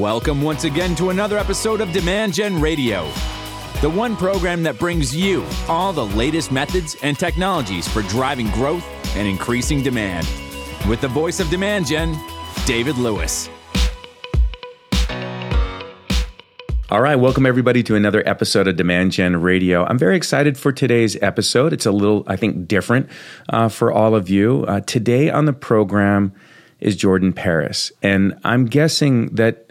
Welcome once again to another episode of Demand Gen Radio, the one program that brings you all the latest methods and technologies for driving growth and increasing demand. With the voice of Demand Gen, David Lewis. All right, welcome everybody to another episode of Demand Gen Radio. I'm very excited for today's episode. It's a little, I think, different uh, for all of you. Uh, today on the program is Jordan Paris, and I'm guessing that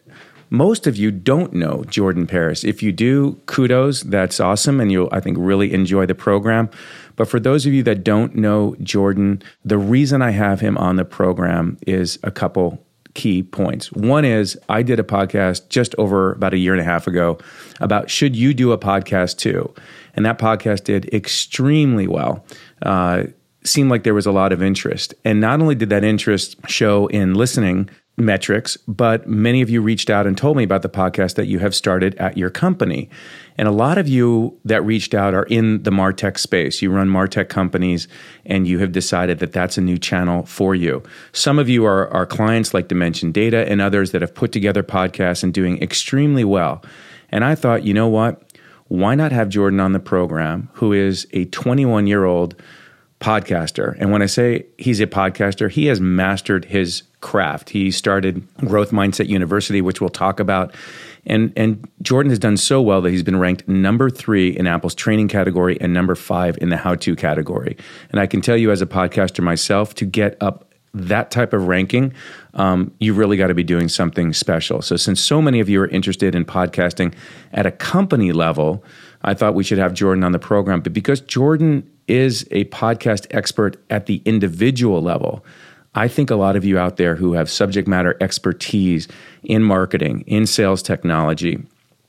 most of you don't know Jordan Paris. If you do, kudos, that's awesome, and you'll, I think, really enjoy the program. But for those of you that don't know Jordan, the reason I have him on the program is a couple key points. One is I did a podcast just over about a year and a half ago about should you do a podcast too? And that podcast did extremely well. Uh, seemed like there was a lot of interest. And not only did that interest show in listening metrics, but many of you reached out and told me about the podcast that you have started at your company. And a lot of you that reached out are in the Martech space. You run Martech companies and you have decided that that's a new channel for you. Some of you are, are clients like Dimension Data and others that have put together podcasts and doing extremely well. And I thought, you know what? Why not have Jordan on the program, who is a 21 year old podcaster? And when I say he's a podcaster, he has mastered his craft. He started Growth Mindset University, which we'll talk about. And, and Jordan has done so well that he's been ranked number three in Apple's training category and number five in the how to category. And I can tell you, as a podcaster myself, to get up that type of ranking, um, you really got to be doing something special. So, since so many of you are interested in podcasting at a company level, I thought we should have Jordan on the program. But because Jordan is a podcast expert at the individual level, I think a lot of you out there who have subject matter expertise in marketing, in sales technology,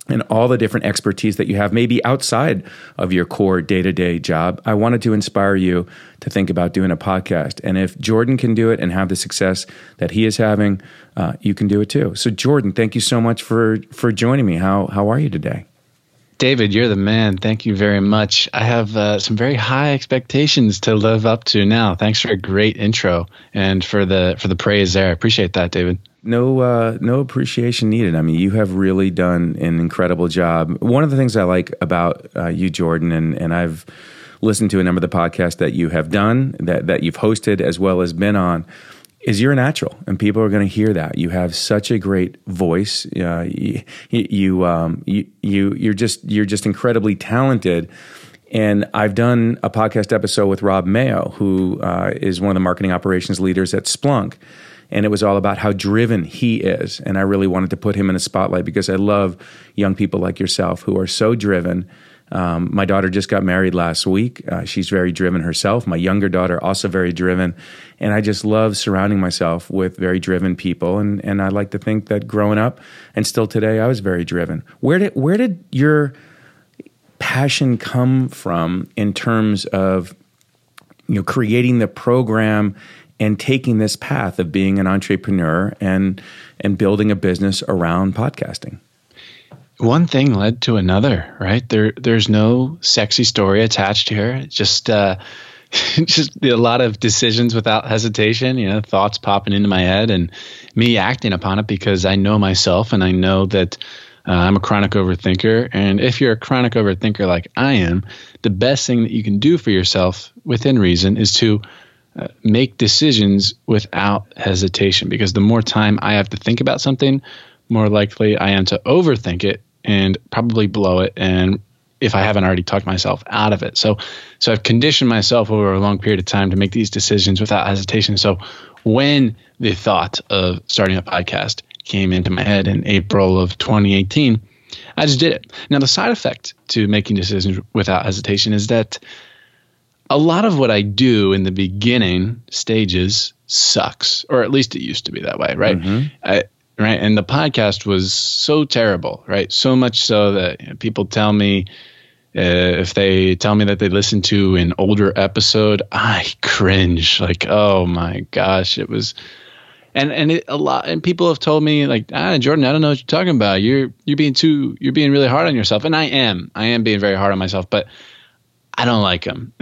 and all the different expertise that you have, maybe outside of your core day to day job, I wanted to inspire you to think about doing a podcast. And if Jordan can do it and have the success that he is having, uh, you can do it too. So, Jordan, thank you so much for for joining me. How how are you today? David, you're the man. Thank you very much. I have uh, some very high expectations to live up to now. Thanks for a great intro and for the for the praise there. I appreciate that, David. No, uh, no appreciation needed. I mean, you have really done an incredible job. One of the things I like about uh, you, Jordan, and and I've listened to a number of the podcasts that you have done, that that you've hosted, as well as been on is you're a natural, and people are going to hear that. You have such a great voice. Uh, you you, um, you you you're just you're just incredibly talented. And I've done a podcast episode with Rob Mayo, who uh, is one of the marketing operations leaders at Splunk. And it was all about how driven he is. And I really wanted to put him in a spotlight because I love young people like yourself who are so driven um, my daughter just got married last week. Uh, she's very driven herself. My younger daughter also very driven, and I just love surrounding myself with very driven people. And and I like to think that growing up and still today, I was very driven. Where did where did your passion come from in terms of you know creating the program and taking this path of being an entrepreneur and and building a business around podcasting? one thing led to another, right? There, there's no sexy story attached here. Just, uh, just a lot of decisions without hesitation. You know, thoughts popping into my head and me acting upon it because I know myself and I know that uh, I'm a chronic overthinker. And if you're a chronic overthinker like I am, the best thing that you can do for yourself within reason is to uh, make decisions without hesitation. Because the more time I have to think about something, more likely I am to overthink it and probably blow it and if I haven't already talked myself out of it. So so I've conditioned myself over a long period of time to make these decisions without hesitation. So when the thought of starting a podcast came into my head in April of 2018, I just did it. Now the side effect to making decisions without hesitation is that a lot of what I do in the beginning stages sucks, or at least it used to be that way, right? Mm-hmm. I, right? And the podcast was so terrible, right? So much so that people tell me uh, if they tell me that they listened to an older episode, I cringe. Like, oh my gosh, it was. And and it, a lot and people have told me like ah Jordan I don't know what you're talking about you're you're being too you're being really hard on yourself and I am I am being very hard on myself but I don't like them,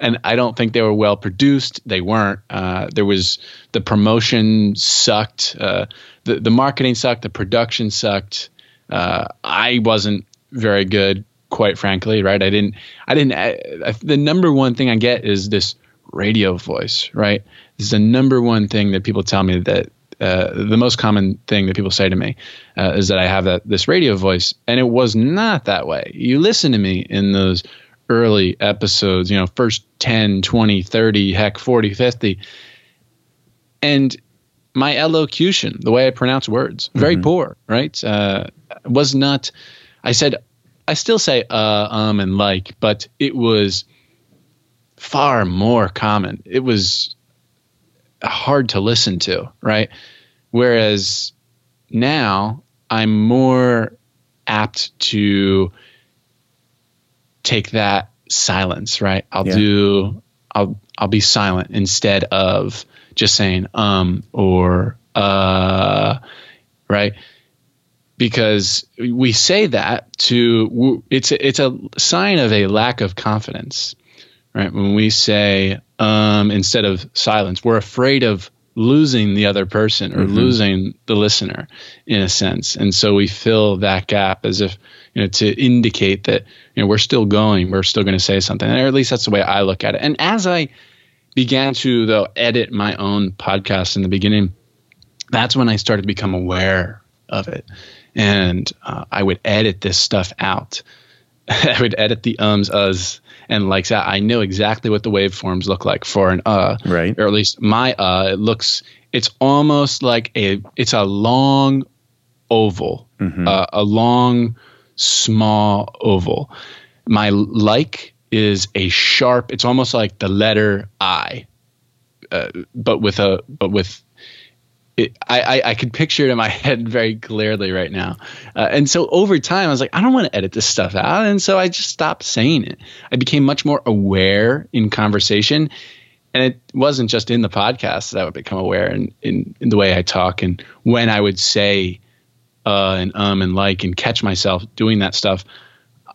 and I don't think they were well produced. They weren't. Uh, there was the promotion sucked. Uh, the the marketing sucked. The production sucked. Uh, I wasn't very good, quite frankly. Right? I didn't. I didn't. I, I, the number one thing I get is this radio voice. Right? This is the number one thing that people tell me that uh, the most common thing that people say to me uh, is that I have that this radio voice, and it was not that way. You listen to me in those early episodes, you know, first 10, 20, 30, heck, 40, 50. And my elocution, the way I pronounce words, very mm-hmm. poor, right? Uh, was not, I said, I still say uh, um, and like, but it was far more common. It was hard to listen to, right? Whereas now I'm more apt to take that silence, right? I'll yeah. do I'll I'll be silent instead of just saying um or uh right? Because we say that to it's a, it's a sign of a lack of confidence, right? When we say um instead of silence, we're afraid of losing the other person or mm-hmm. losing the listener in a sense. And so we fill that gap as if, you know, to indicate that, you know, we're still going, we're still going to say something. Or at least that's the way I look at it. And as I began to, though, edit my own podcast in the beginning, that's when I started to become aware of it. And uh, I would edit this stuff out. I would edit the ums, us, and like that. I know exactly what the waveforms look like for an uh, right? Or at least my uh, it looks. It's almost like a. It's a long oval, mm-hmm. uh, a long, small oval. My like is a sharp. It's almost like the letter I, uh, but with a but with it, I, I, I could picture it in my head very clearly right now. Uh, and so over time, I was like, I don't want to edit this stuff out. And so I just stopped saying it. I became much more aware in conversation. And it wasn't just in the podcast that I would become aware in, in, in the way I talk and when I would say uh, and um and like and catch myself doing that stuff.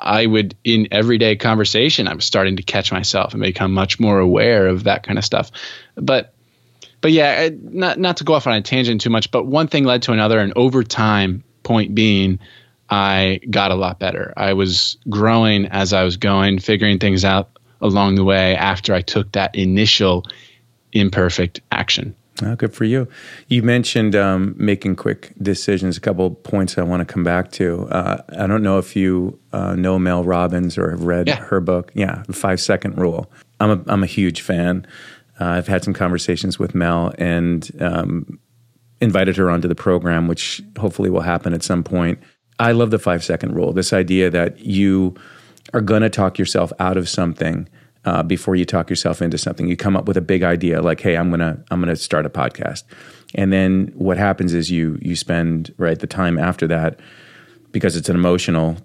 I would, in everyday conversation, I was starting to catch myself and become much more aware of that kind of stuff. But but yeah, not not to go off on a tangent too much, but one thing led to another, and over time, point being, I got a lot better. I was growing as I was going, figuring things out along the way after I took that initial imperfect action. Oh, good for you. You mentioned um, making quick decisions. A couple points I want to come back to. Uh, I don't know if you uh, know Mel Robbins or have read yeah. her book. Yeah, the Five Second Rule. I'm a I'm a huge fan. Uh, I've had some conversations with Mel and um, invited her onto the program, which hopefully will happen at some point. I love the five second rule. This idea that you are going to talk yourself out of something uh, before you talk yourself into something. You come up with a big idea, like, "Hey, I'm gonna I'm gonna start a podcast," and then what happens is you you spend right the time after that because it's an emotional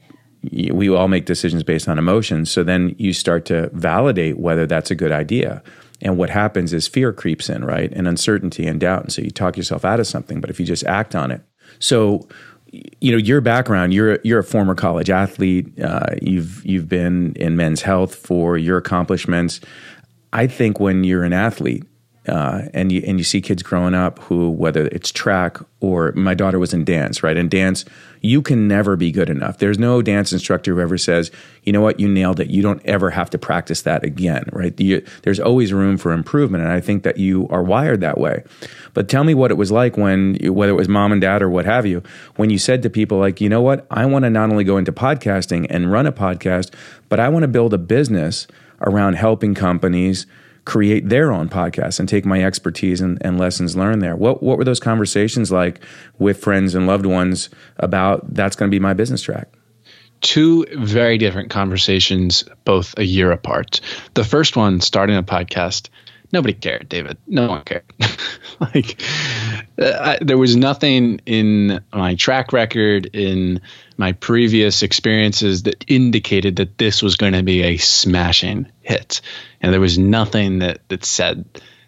we all make decisions based on emotions. So then you start to validate whether that's a good idea. And what happens is fear creeps in, right? And uncertainty and doubt. And so you talk yourself out of something, but if you just act on it. So, you know, your background, you're you're a former college athlete. Uh, you've you've been in men's health for your accomplishments. I think when you're an athlete, uh, and you and you see kids growing up who whether it's track or my daughter was in dance right? In dance you can never be good enough. There's no dance instructor who ever says you know what? You nailed it. You don't ever have to practice that again right? You, there's always room for improvement and i think that you are wired that way. But tell me what it was like when whether it was mom and dad or what have you when you said to people like you know what? I want to not only go into podcasting and run a podcast but i want to build a business around helping companies create their own podcast and take my expertise and, and, lessons learned there. What what were those conversations like with friends and loved ones about that's going to be my business track? Two very different conversations, both a year apart. The first one, starting a podcast, nobody cared, David. No one cared. like I, there was nothing in my track record in my previous experiences that indicated that this was going to be a smashing hit and there was nothing that that said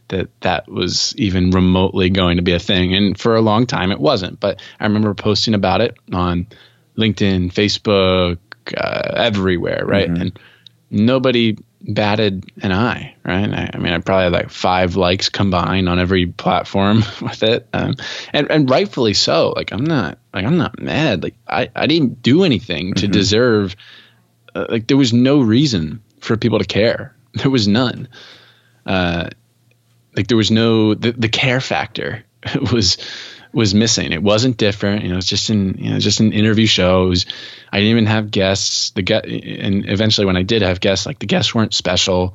that that was even remotely going to be a thing and for a long time it wasn't but i remember posting about it on linkedin facebook uh, everywhere right mm-hmm. and nobody batted an eye, right? I, I, mean, I probably had like five likes combined on every platform with it, um, and and rightfully so. Like I'm not like I'm not mad. Like I I didn't do anything to mm-hmm. deserve. Uh, like there was no reason for people to care. There was none. Uh, like there was no the, the care factor was was missing. It wasn't different. You know, it's just an you know just an interview show. Was, I didn't even have guests. The get and eventually when I did have guests, like the guests weren't special.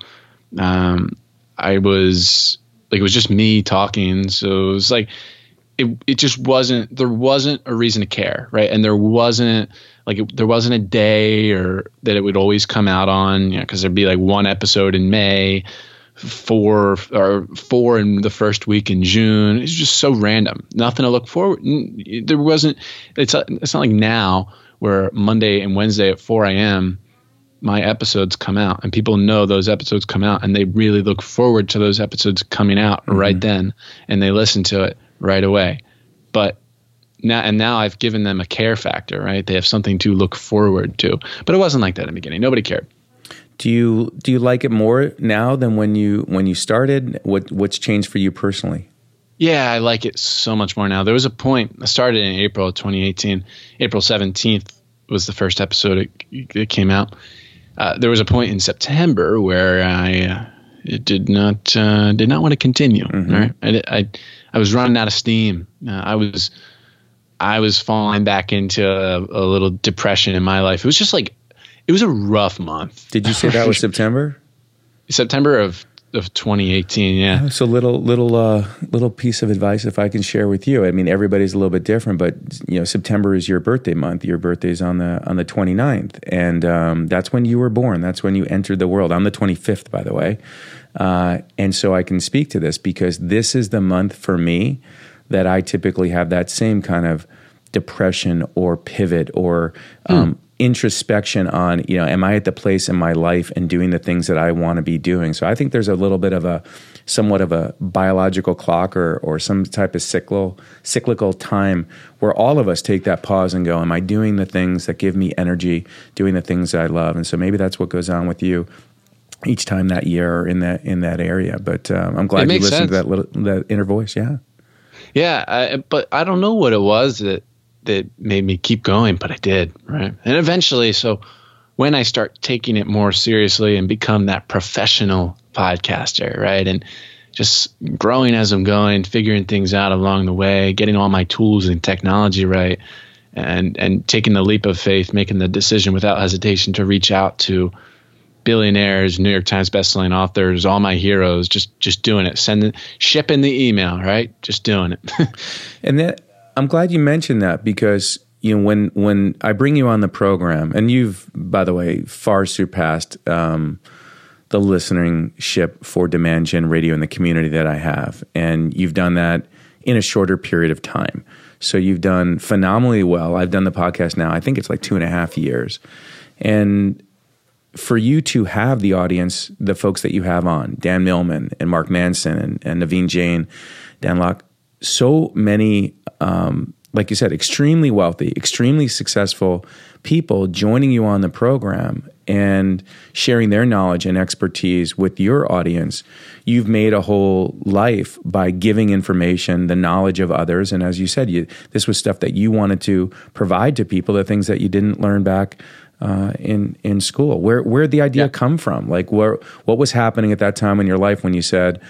Um, I was like it was just me talking. So it was like it it just wasn't there wasn't a reason to care, right? And there wasn't like it, there wasn't a day or that it would always come out on, you know, because there'd be like one episode in May four or four in the first week in June. It's just so random. Nothing to look forward. There wasn't. It's it's not like now where Monday and Wednesday at 4 a.m. my episodes come out and people know those episodes come out and they really look forward to those episodes coming out mm-hmm. right then and they listen to it right away. But now and now I've given them a care factor, right? They have something to look forward to. But it wasn't like that in the beginning. Nobody cared. Do you do you like it more now than when you when you started? What what's changed for you personally? Yeah, I like it so much more now. There was a point. I started in April of 2018. April 17th was the first episode it, it came out. Uh, there was a point in September where I uh, it did not uh, did not want to continue. Mm-hmm. Right, I, I, I was running out of steam. Uh, I was I was falling back into a, a little depression in my life. It was just like it was a rough month. Did you say that was September? September of of 2018 yeah. So little little uh, little piece of advice if i can share with you. I mean everybody's a little bit different but you know september is your birthday month. Your birthday's on the on the 29th and um, that's when you were born. That's when you entered the world. I'm the 25th by the way. Uh, and so i can speak to this because this is the month for me that i typically have that same kind of depression or pivot or um, introspection on you know am i at the place in my life and doing the things that i want to be doing? So i think there's a little bit of a somewhat of a biological clock or or some type of cyclical cyclical time where all of us take that pause and go am i doing the things that give me energy doing the things that i love? And so maybe that's what goes on with you each time that year or in that in that area. But um, i'm glad you listened sense. to that little that inner voice. Yeah. Yeah I, but i don't know what it was that that made me keep going, but I did, right? And eventually, so when I start taking it more seriously and become that professional podcaster, right? And just growing as I'm going, figuring things out along the way, getting all my tools and technology right, and and taking the leap of faith, making the decision without hesitation to reach out to billionaires, New York Times bestselling authors, all my heroes, just just doing it, sending shipping the email, right? Just doing it. and that I'm glad you mentioned that because you know when when I bring you on the program, and you've by the way far surpassed um, the listening ship for Demand Gen Radio in the community that I have, and you've done that in a shorter period of time. So you've done phenomenally well. I've done the podcast now. I think it's like two and a half years, and for you to have the audience, the folks that you have on, Dan Millman and Mark Manson and, and Naveen Jain, Dan Lok, so many, um, like you said, extremely wealthy, extremely successful people joining you on the program and sharing their knowledge and expertise with your audience. You've made a whole life by giving information, the knowledge of others. And as you said, you, this was stuff that you wanted to provide to people, the things that you didn't learn back uh, in in school. Where where did the idea yeah. come from? Like where what was happening at that time in your life when you said,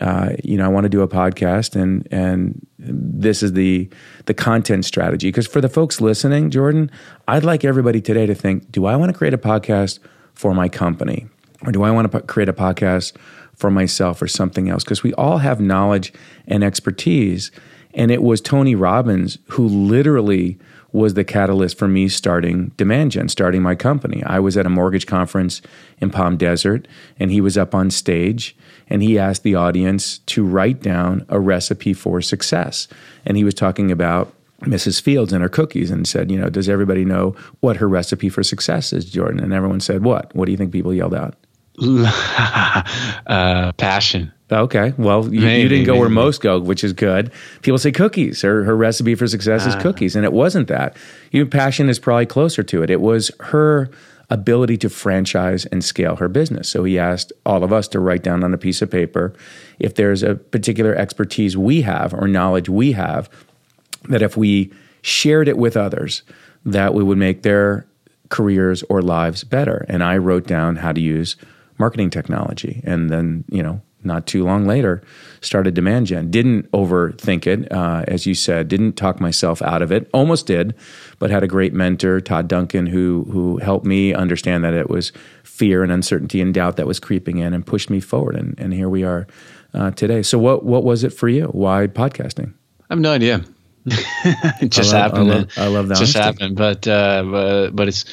uh, you know, I want to do a podcast, and and this is the the content strategy. Because for the folks listening, Jordan, I'd like everybody today to think: Do I want to create a podcast for my company, or do I want to create a podcast for myself or something else? Because we all have knowledge and expertise, and it was Tony Robbins who literally was the catalyst for me starting Demand Gen, starting my company. I was at a mortgage conference in Palm Desert, and he was up on stage and he asked the audience to write down a recipe for success. And he was talking about Mrs. Fields and her cookies and said, you know, does everybody know what her recipe for success is, Jordan? And everyone said, what? What do you think people yelled out? uh, passion. Okay. Well, you, maybe, you didn't go maybe. where most go, which is good. People say cookies. Her, her recipe for success is ah. cookies. And it wasn't that. Your passion is probably closer to it. It was her ability to franchise and scale her business. So he asked all of us to write down on a piece of paper if there's a particular expertise we have or knowledge we have that if we shared it with others, that we would make their careers or lives better. And I wrote down how to use marketing technology. And then, you know, not too long later, started Demand Gen. Didn't overthink it, uh, as you said. Didn't talk myself out of it. Almost did, but had a great mentor, Todd Duncan, who who helped me understand that it was fear and uncertainty and doubt that was creeping in and pushed me forward. And, and here we are uh, today. So, what what was it for you? Why podcasting? I have no idea. it just I love, happened. I love, I love that. Just happened, but uh, but but it's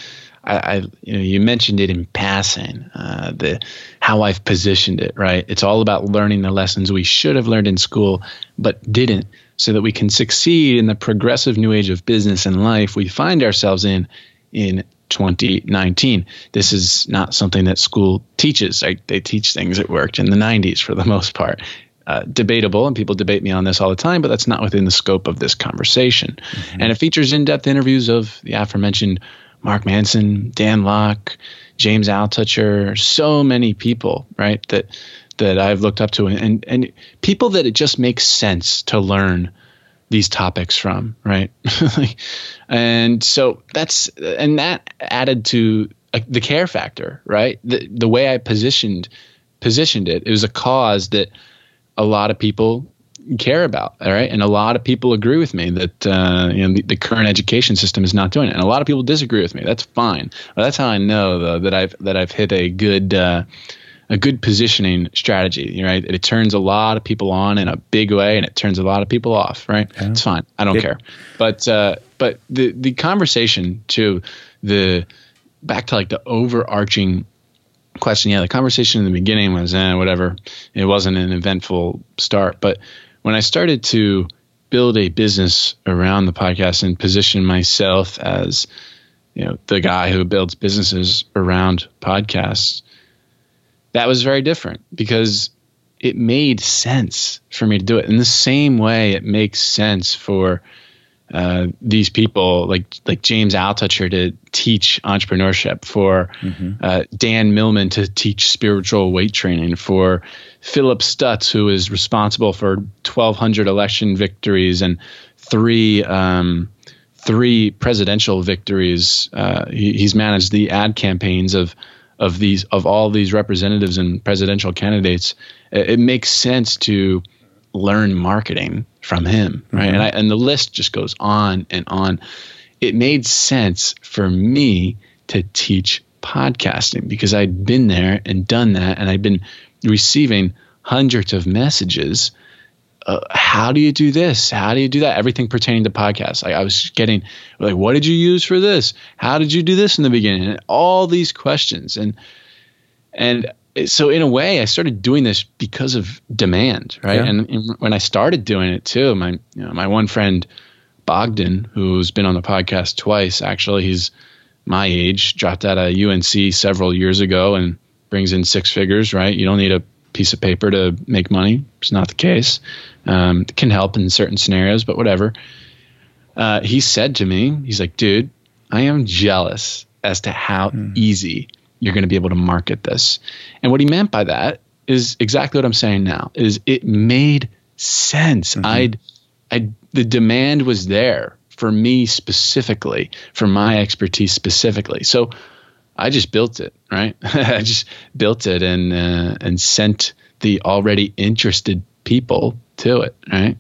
I, I, you know you mentioned it in passing uh, the how I've positioned it right. It's all about learning the lessons we should have learned in school but didn't, so that we can succeed in the progressive new age of business and life we find ourselves in in 2019. This is not something that school teaches. I, they teach things that worked in the 90s for the most part. Uh, debatable, and people debate me on this all the time, but that's not within the scope of this conversation. Mm-hmm. And it features in depth interviews of the aforementioned Mark Manson, Dan Lok, James Altucher, so many people, right? That that I've looked up to, and and people that it just makes sense to learn these topics from, right? and so that's and that added to uh, the care factor, right? The the way I positioned positioned it, it was a cause that a lot of people care about. All right, and a lot of people agree with me that uh, you know the, the, current education system is not doing it, and a lot of people disagree with me. That's fine. But that's how I know though that I've that I've hit a good. Uh, a good positioning strategy, right? It, it turns a lot of people on in a big way, and it turns a lot of people off, right? Yeah. It's fine. I don't it, care. But uh, but the the conversation to the back to like the overarching question. Yeah, the conversation in the beginning was, eh, whatever. It wasn't an eventful start. But when I started to build a business around the podcast and position myself as, you know, the guy who builds businesses around podcasts, that was very different because it made sense for me to do it. In the same way it makes sense for uh, these people like like James Altucher to teach entrepreneurship, for mm-hmm. uh, Dan Millman to teach spiritual weight training, for Philip Stutz, who is responsible for 1,200 election victories and three um, three presidential victories. Uh, he, he's managed the ad campaigns of of these of all these representatives and presidential candidates. It, it makes sense to learn marketing from him, right? Mm-hmm. And I, and the list just goes on and on. It made sense for me to teach podcasting because I'd been there and done that, and I'd been receiving hundreds of messages. Uh, how do you do this? How do you do that? Everything pertaining to podcasts. Like I was getting like, what did you use for this? How did you do this in the beginning? And all these questions and and so in a way, I started doing this because of demand, right? Yeah. And, and, when I started doing it too, my you know, my one friend Bogdan, who's been on the podcast twice, actually, he's my age, dropped out of UNC several years ago, and brings in six figures, right? You don't need a piece of paper to make money. It's not the case. Um, it can help in certain scenarios, but whatever. Uh, he said to me, he's like, dude, I am jealous as to how mm. easy you're going to be able to market this. And what he meant by that is exactly what I'm saying now is it made sense. Mm-hmm. I'd I the demand was there for me specifically, for my expertise specifically. So I just built it, right? I just built it and uh, and sent the already interested people to it, right?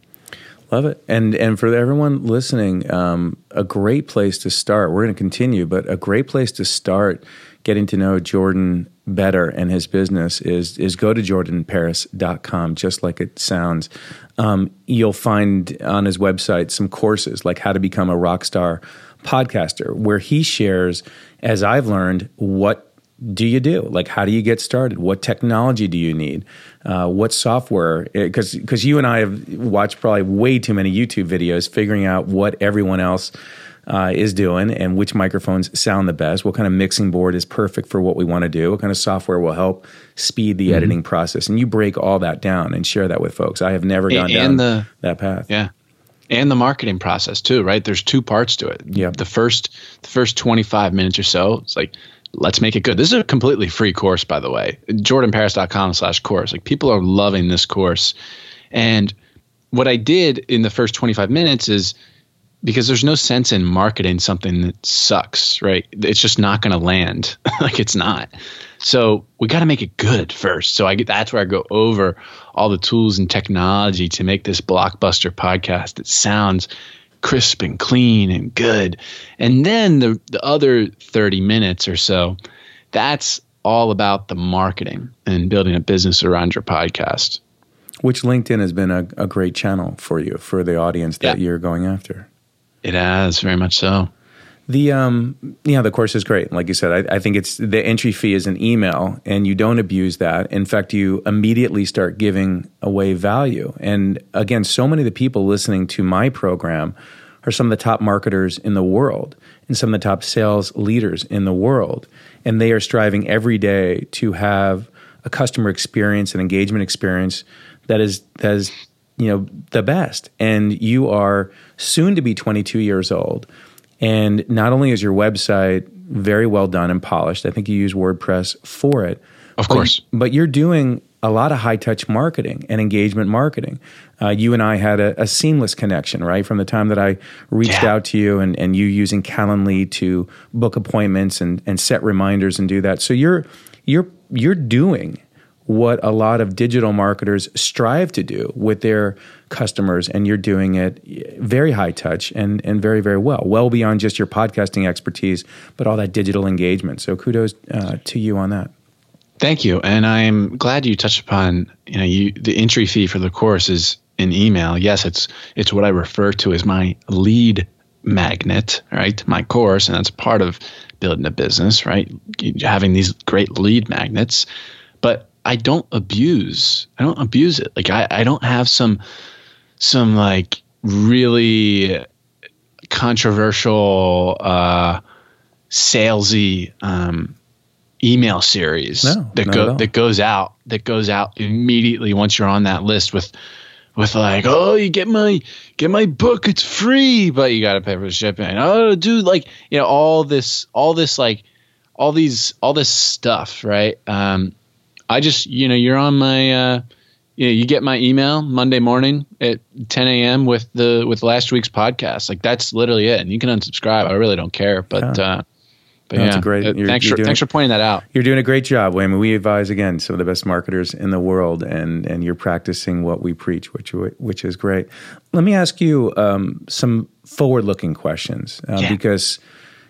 Love it, and and for everyone listening, um, a great place to start. We're going to continue, but a great place to start getting to know Jordan better and his business is is go to jordanparis.com just like it sounds. Um, you'll find on his website some courses like how to become a rock star podcaster where he shares as i've learned what do you do? Like how do you get started? What technology do you need? Uh, what software? Because eh, because you and i have watched probably way too many youtube videos figuring out what everyone else uh, is doing and which microphones sound the best, what kind of mixing board is perfect for what we want to do, what kind of software will help speed the mm-hmm. editing process. And you break all that down and share that with folks. I have never gone and down the, that path. Yeah. And the marketing process too, right? There's two parts to it. Yeah. The first the first 25 minutes or so, it's like let's make it good. This is a completely free course, by the way. JordanParis.com slash course. Like people are loving this course. And what I did in the first 25 minutes is because there's no sense in marketing something that sucks, right? It's just not going to land. like it's not. So we got to make it good first. So I get that's where I go over all the tools and technology to make this blockbuster podcast that sounds crisp and clean and good. And then the the other 30 minutes or so, that's all about the marketing and building a business around your podcast. Which LinkedIn has been a, a great channel for you, for the audience that yeah. you're going after. It has, very much so. The um yeah, the course is great. Like you said, I, I, think it's the entry fee is an email, and you don't abuse that. In fact, you immediately start giving away value. And again, so many of the people listening to my program are some of the top marketers in the world and some of the top sales leaders in the world, and they are striving every day to have a customer experience and engagement experience that is that is you know the best. And you are soon to be 22 years old and not only is your website very well done and polished, I think you use WordPress for it. Of course. But, but you're doing a lot of high touch marketing and engagement marketing. Uh, you and I had a, a, seamless connection, right? From the time that I reached yeah. out to you and, and you using Calendly to book appointments and, and set reminders and do that. So you're you're you're doing what a lot of digital marketers strive to do with their customers, and you're doing it very high touch and, and very, very well, well beyond just your podcasting expertise, but all that digital engagement. So kudos uh, to you on that. Thank you, and I'm glad you touched upon you know you the entry fee for the course is an email. Yes, it's it's what I refer to as my lead magnet, right? My course, and that's part of building a business, right? Having these great lead magnets, but I don't abuse. I don't abuse it. Like I, I don't have some some like really controversial uh salesy um email series no, that go that goes out that goes out immediately once you're on that list with with like oh you get my get my book it's free but you got to pay for the shipping oh dude like you know all this all this like all these all this stuff right um I just, you know, you're on my, uh, you know, you get my email Monday morning at 10 a.m. with the with last week's podcast. Like that's literally it, and you can unsubscribe. I really don't care, but. Yeah. Uh, but no, yeah, great. Uh, you're, thanks you're for doing, thanks for pointing that out. You're doing a great job, Wayman. We advise again some of the best marketers in the world, and and you're practicing what we preach, which which is great. Let me ask you um, some forward looking questions uh, yeah. because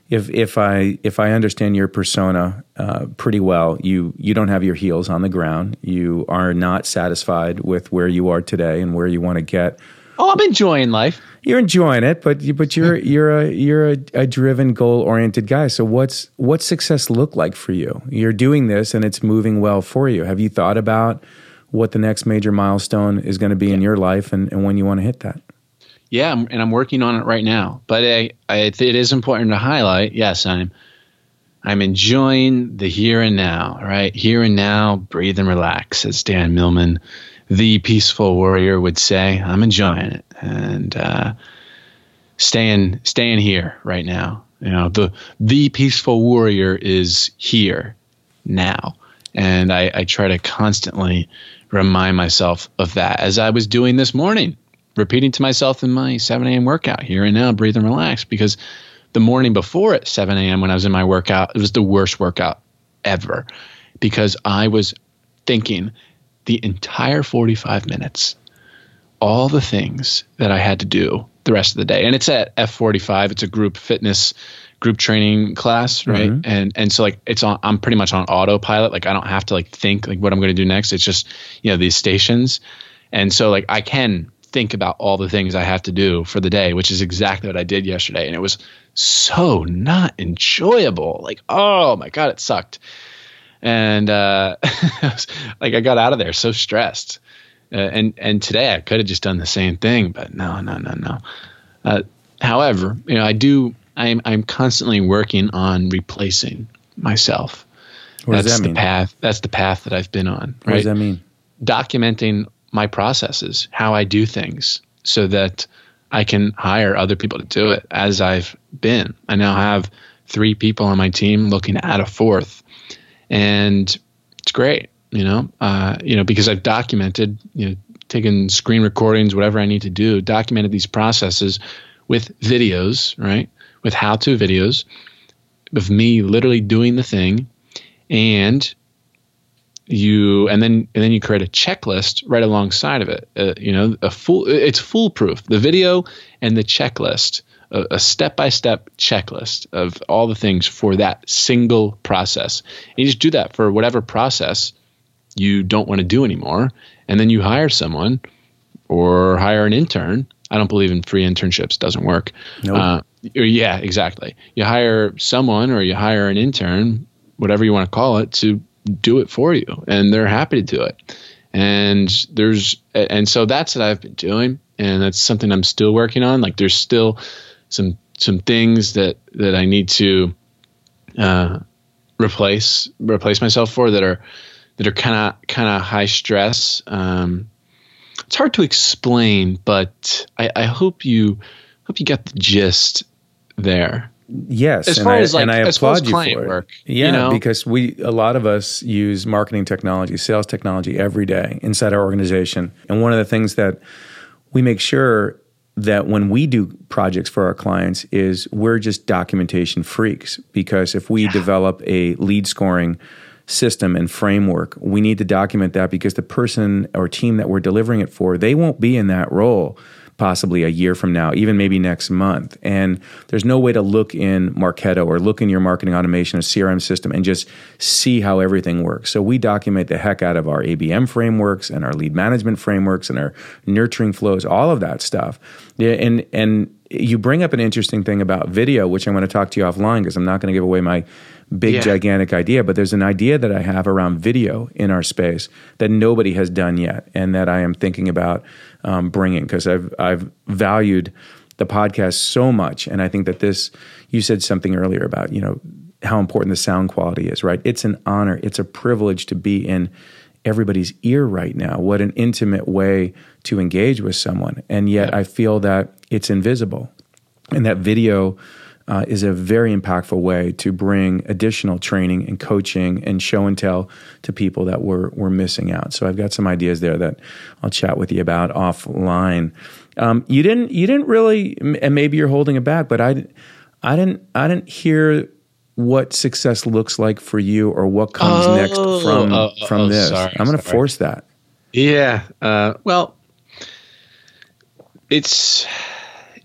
if if I if I understand your persona uh, pretty well, you you don't have your heels on the ground. You are not satisfied with where you are today and where you want to get. Oh, I'm enjoying life. You're enjoying it, but you, but you're you're a you're a, a driven, goal oriented guy. So what's what's success look like for you? You're doing this and it's moving well for you. Have you thought about what the next major milestone is going to be yeah. in your life and, and when you want to hit that? Yeah, and I'm working on it right now. But I, I, it is important to highlight. Yes, I'm I'm enjoying the here and now. Right here and now, breathe and relax, as Dan Millman, the peaceful warrior, would say. I'm enjoying it and uh, staying staying here right now. You know, the the peaceful warrior is here now, and I, I try to constantly remind myself of that as I was doing this morning repeating to myself in my 7 a.m. workout here and now, breathe and relax. Because the morning before at 7 a.m., when I was in my workout, it was the worst workout ever because I was thinking the entire 45 minutes, all the things that I had to do the rest of the day. And it's at F45, it's a group fitness group training class, right? Mm-hmm. And and so like it's on I'm pretty much on autopilot. Like I don't have to like think like what I'm going to do next. It's just, you know, these stations. And so like I can think about all the things I have to do for the day, which is exactly what I did yesterday. And it was so not enjoyable. Like, oh my God, it sucked. And uh, like I got out of there so stressed. Uh, and and today I could have just done the same thing, but no, no, no, no. Uh, however, you know, I do. I'm I'm constantly working on replacing myself. What that's does that the path. That's the path that I've been on. Right? What does that mean? Documenting my processes, how I do things, so that I can hire other people to do it as I've been. I now have three people on my team looking at a fourth, and it's great. You know, uh, you know because I've documented, you know, taken screen recordings, whatever I need to do, documented these processes with videos, right? With how-to videos of me literally doing the thing, and you and then and then you create a checklist right alongside of it. Uh, you know, a full it's foolproof. The video and the checklist, a, a step-by-step checklist of all the things for that single process. And you just do that for whatever process you don't want to do anymore, and then you hire someone or hire an intern. I don't believe in free internships; doesn't work. Nope. Uh, yeah, exactly. You hire someone or you hire an intern, whatever you want to call it, to do it for you and they're happy to do it. And there's and so that's what i've been doing and that's something i'm still working on. Like there's still some some things that that i need to uh, replace replace myself for that are that are kind of kind of high stress. Um, it's hard to explain but I, I hope you hope you got the gist there Yes, as far and as I, like and I as far as applaud you client for it. work, Yeah, you know? because we a lot of us use marketing technology, sales technology every day inside our organization, and one of the things that we make sure that when we do projects for our clients is we're just documentation freaks because if we develop a lead scoring system and framework we need to document that because the person or team that we're delivering it for they won't be in that role possibly a year from now, even maybe next month. And there's no way to look in Marketo or look in your marketing automation or CRM system and just see how everything works. So we document the heck out of our ABM frameworks and our lead management frameworks and our nurturing flows, all of that stuff. Yeah, and and you bring up an interesting thing about video, which I'm going to talk to you offline because I'm not going to give away my big Yeah. gigantic idea, but there's an idea that I have around video in our space that nobody has done yet, and that I am thinking about um, bringing because I've I've valued the podcast so much, and I think that this you said something earlier about you know how important the sound quality is, right? It's an honor, it's a privilege to be in everybody's ear right now. What an intimate way to engage with someone, and yet I feel that it's invisible, and that video uh, is a very impactful way to bring additional training and coaching and show and tell to people that we're, we're missing out. So I've got some ideas there that I'll chat with you about offline. Um, you didn't you didn't really, and maybe you're holding it back, but I, I didn't I didn't hear what success looks like for you or what comes Oh, next from oh, from oh, this. sorry, I'm going to force that. Yeah. Uh, well, it's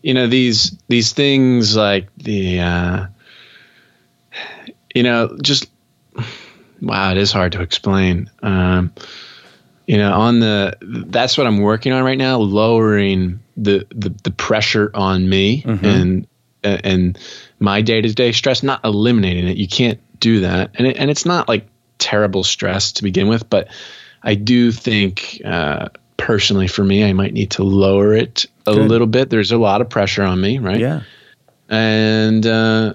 you know these these things like the uh, you know just wow it is hard to explain. Um, you know on the that's what I'm working on right now, lowering the the, the pressure on me and and my day to day stress, not eliminating it. You can't do that, and it, and it's not like terrible stress to begin with, but I do think uh, personally for me, I might need to lower it a Good. little bit. There's a lot of pressure on me, right? Yeah. and uh,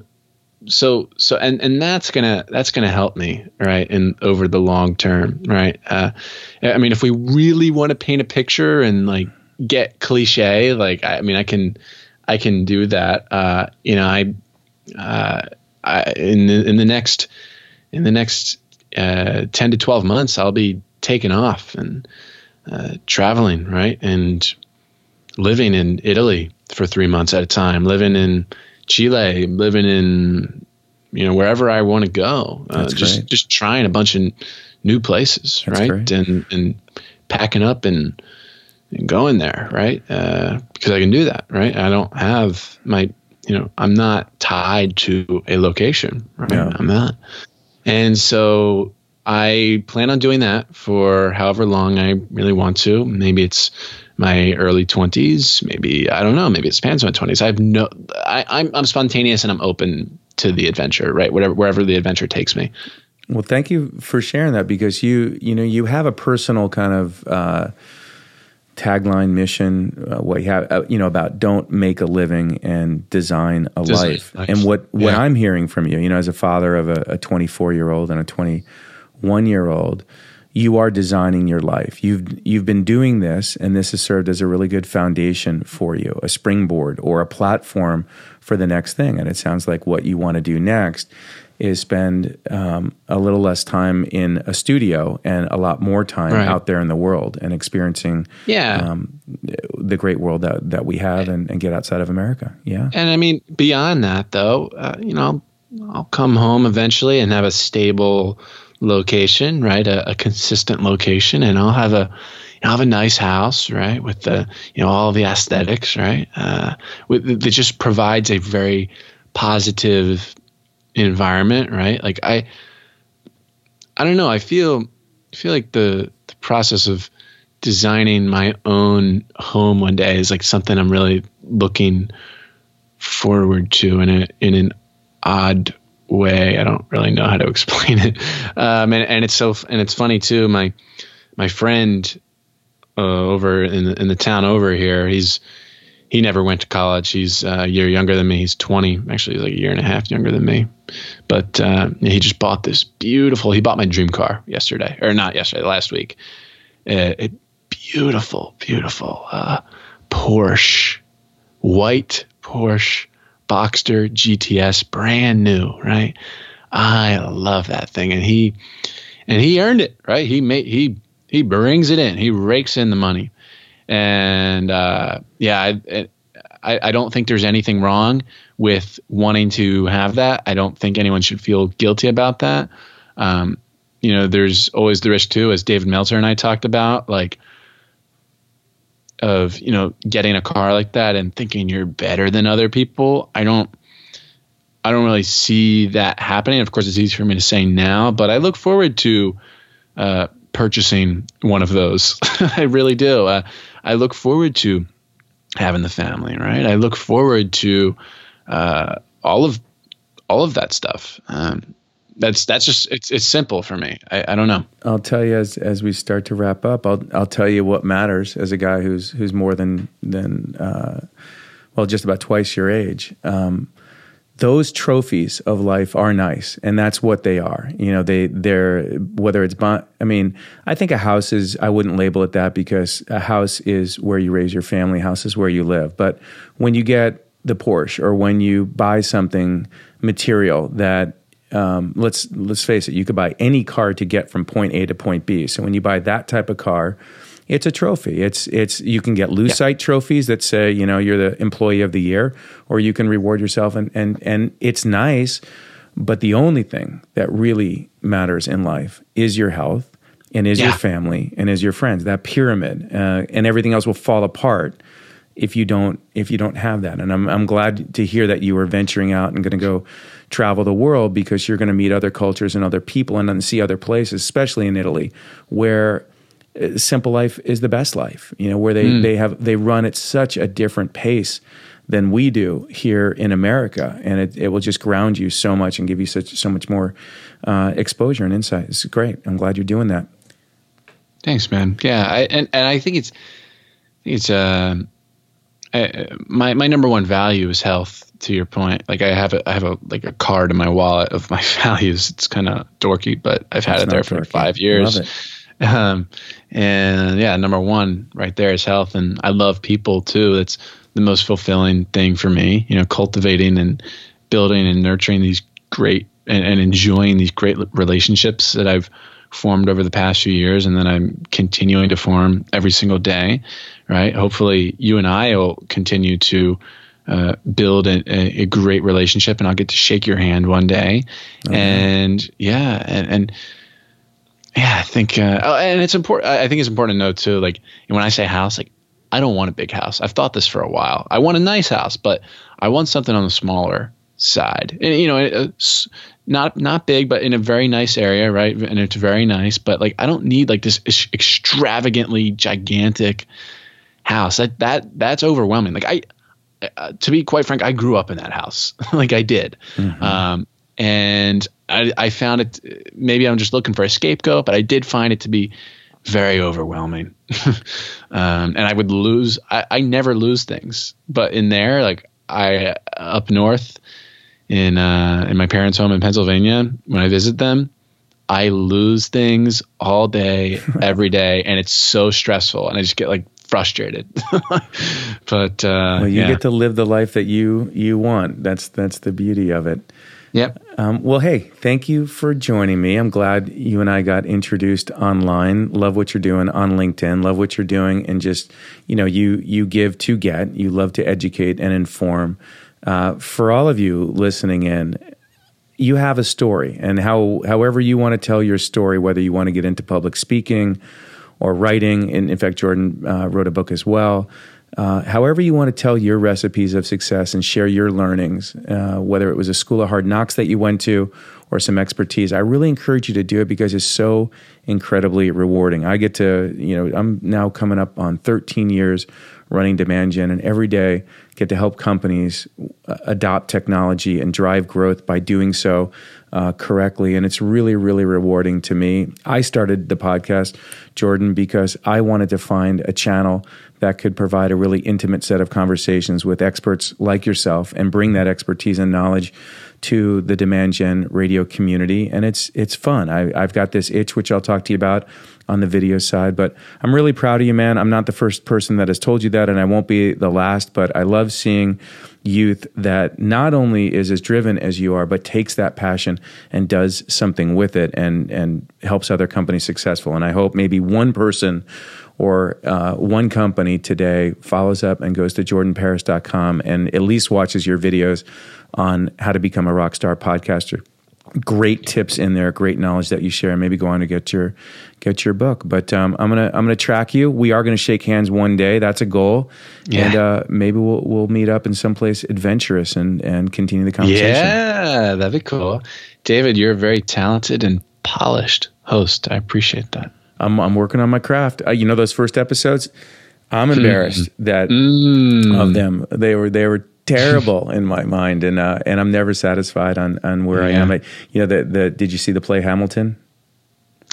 so so and and that's gonna that's gonna help me right and over the long term right uh, i mean if we really want to paint a picture and like get cliche like i, I mean i can i can do that uh, you know i uh, I, in the in the next in the next uh, 10 to 12 months i'll be taken off and uh, traveling right and living in Italy for three months at a time, living in Chile, living in you know wherever I want to go, uh, just just trying a bunch of new places, That's right? great. And and packing up and, and going there, right? Uh, because I can do that, right? I don't have my you know I'm not tied to a location, right? Yeah. I'm not, and so I plan on doing that for however long I really want to. Maybe it's my early twenties. Maybe I don't know. Maybe it spans my twenties. I have no. I, I'm I'm spontaneous and I'm open to the adventure. Right, whatever wherever the adventure takes me. Well, thank you for sharing that because you you know you have a personal kind of uh, tagline mission uh, what you have uh, you know about don't make a living and design a Design life. life. And what what Yeah. I'm hearing from you, you know, as a father of a 24 year old and a 21 year old, you are designing your life. You've you've been doing this, and this has served as a really good foundation for you, a springboard or a platform for the next thing. And it sounds like what you want to do next is spend um, a little less time in a studio and a lot more time right. out there in the world and experiencing yeah. Um, the great world that, that we have and, and, get outside of America. Yeah. And I mean, beyond that, though, uh, you know, I'll come home eventually and have a stable location, right? A, a consistent location, and I'll have a I'll have a nice house, right, with the you know all the aesthetics, right? Uh, with, that just provides a very positive environment, right? Like I, I don't know. I feel I feel like the the process of designing my own home one day is like something I'm really looking forward to in a in an odd way. I don't really know how to explain it. Um, and, and it's so and it's funny too. My my friend uh, over in the, in the town over here, he's he never went to college. He's uh, a year younger than me. He's 20. Actually, he's like a year and a half younger than me. But uh, he just bought this beautiful. He bought my dream car yesterday, or not yesterday, last week. Uh, a beautiful, beautiful uh, Porsche, white Porsche Boxster GTS, brand new, right? I love that thing, and he and he earned it, right? He made he he brings it in, he rakes in the money, and uh, yeah, I, I I don't think there's anything wrong with wanting to have that. I don't think anyone should feel guilty about that. Um, you know, there's always the risk too, as David Meltzer and I talked about, like of you know getting a car like that and thinking you're better than other people i don't i don't really see that happening. Of course it's easy for me to say now but i look forward to uh, purchasing one of those. I really do. Uh, i look forward to having the family right? I look forward to uh, all of all of that stuff. Um, that's that's just it's it's simple for me. I, I don't know. I'll tell you as as we start to wrap up. I'll I'll tell you what matters as a guy who's who's more than than uh, well just about twice your age. Um, those trophies of life are nice, and that's what they are. You know, they they're whether it's I mean, I think a house is. I wouldn't label it that because a house is where you raise your family. House is where you live. But when you get the Porsche or when you buy something material that um, let's let's face it, you could buy any car to get from point A to point B. So when you buy that type of car, it's a trophy. It's it's you can get Lucite yeah. trophies that say you know you're the employee of the year, or you can reward yourself, and and and it's nice. But the only thing that really matters in life is your health, and is yeah. your family, and is your friends. That pyramid, uh, and everything else will fall apart if you don't if you don't have that. And I'm I'm glad to hear that you are venturing out and going to go travel the world because you're going to meet other cultures and other people and then see other places, especially in Italy, where uh, simple life is the best life. You know, where they mm. they have they run at such a different pace than we do here in America, and it, it will just ground you so much and give you such so much more uh, exposure and insight. It's great. I'm glad you're doing that. Thanks, man. Yeah, I, and and I think it's it's uh, I, my my number one value is health to your point, like I have a I have a like a card in my wallet of my values. It's kind of dorky, but I've had it there for dorky. five years. Um, and yeah, number one right there is health, and I love people too. That's the most fulfilling thing for me. You know, cultivating and building and nurturing these great and, and enjoying these great relationships that I've formed over the past few years, and then I'm continuing to form every single day. Right. Hopefully, you and I will continue to uh, build a, a, great relationship and I'll get to shake your hand one day. Okay. And yeah, and, and, yeah, I think, uh, oh, and it's important. I think it's important to note too, like when I say house, like I don't want a big house. I've thought this for a while. I want a nice house, but I want something on the smaller side. And you know, it's not not big, but in a very nice area, right? And it's very nice. But like, I don't need like this extravagantly gigantic house. That that that's overwhelming. Like I uh, to be quite frank, I grew up in that house, like I did, mm-hmm. um, and I, I, found it. Maybe I'm just looking for a scapegoat, but I did find it to be very overwhelming, um, and I would lose. I, I, never lose things, but in there, like I up north in uh, in my parents' home in Pennsylvania, when I visit them, I lose things all day, every day, and it's so stressful, and I just get like frustrated. but uh, well, you yeah. get to live the life that you you want. That's that's the beauty of it. Yep. Um, well, hey, thank you for joining me. I'm glad you and I got introduced online. Love what you're doing on LinkedIn. Love what you're doing, and just you know, you you give to get. You love to educate and inform. Uh, for all of you listening in, you have a story, and how however you want to tell your story, whether you want to get into public speaking or writing. And in fact, Jordan uh, wrote a book as well. Uh, however, you want to tell your recipes of success and share your learnings, uh, whether it was a school of hard knocks that you went to or some expertise, I really encourage you to do it because it's so incredibly rewarding. I get to, you know, I'm now coming up on 13 years running Demand Gen, and every day get to help companies uh, adopt technology and drive growth by doing so uh, correctly. And it's really, really rewarding to me. I started the podcast, Jordan, because I wanted to find a channel that could provide a really intimate set of conversations with experts like yourself and bring that expertise and knowledge to the demand gen radio community and it's it's fun I, i've got this itch which i'll talk to you about on the video side but i'm really proud of you man. I'm not the first person that has told you that and i won't be the last but i love seeing youth that not only is as driven as you are but takes that passion and does something with it and and helps other companies successful. And i hope maybe one person or uh, one company today follows up and goes to jordanparis.com and at least watches your videos on how to become a rock star podcaster great tips in there, great knowledge that you share, maybe go on to get your get your book. But um, I'm gonna I'm gonna track you. We are gonna shake hands one day. That's a goal, Yeah. and uh, maybe we'll we'll meet up in someplace adventurous and and continue the conversation. Yeah, that'd be cool. David, you're a very talented and polished host. I appreciate that. I'm I'm working on my craft. Uh, you know those first episodes. I'm embarrassed that Mm. of them. They were they were terrible in my mind, and uh, and I'm never satisfied on on where I am. I, you know, the the did you see the play Hamilton?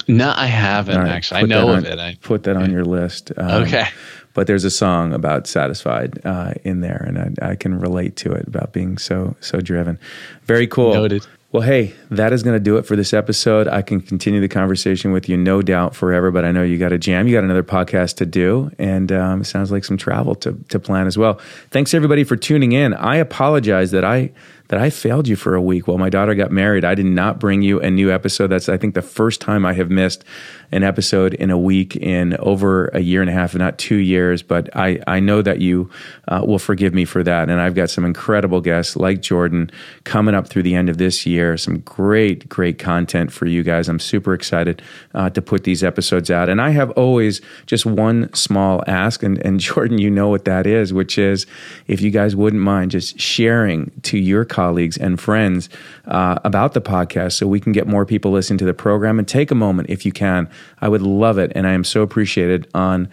No, I haven't right, actually. I know that of on- it. I, put that on your list. Um, Okay. But there's a song about satisfied uh, in there, and I, I can relate to it about being so so driven. Very cool. Noted. Well, hey, that is going to do it for this episode. I can continue the conversation with you, no doubt, forever. But I know you got a jam. You got another podcast to do, and um, it sounds like some travel to to plan as well. Thanks everybody for tuning in. I apologize that I that I failed you for a week while my daughter got married. I did not bring you a new episode. That's I think the first time I have missed an episode in a week in over a year and a half, not two years. But I I know that you uh, will forgive me for that. And I've got some incredible guests like Jordan coming up through the end of this year. Some great great content for you guys. I'm super excited uh, to put these episodes out. And I have always just one small ask, and and Jordan, you know what that is, which is if you guys wouldn't mind just sharing to your colleagues and friends uh, about the podcast so we can get more people listening to the program and take a moment if you can. I would love it. And I am so appreciated on.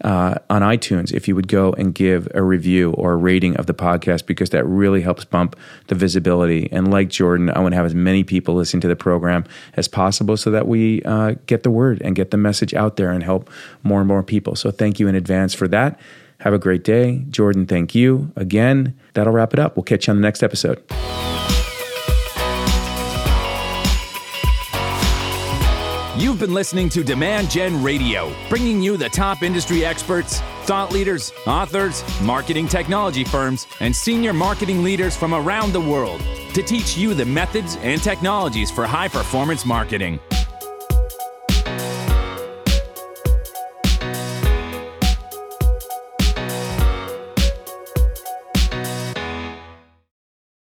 Uh, on iTunes, if you would go and give a review or a rating of the podcast, because that really helps bump the visibility. And like Jordan, I want to have as many people listening to the program as possible so that we uh, get the word and get the message out there and help more and more people. So thank you in advance for that. Have a great day. Jordan, thank you again. That'll wrap it up. We'll catch you on the next episode. You've been listening to Demand Gen Radio, bringing you the top industry experts, thought leaders, authors, marketing technology firms, and senior marketing leaders from around the world to teach you the methods and technologies for high performance marketing.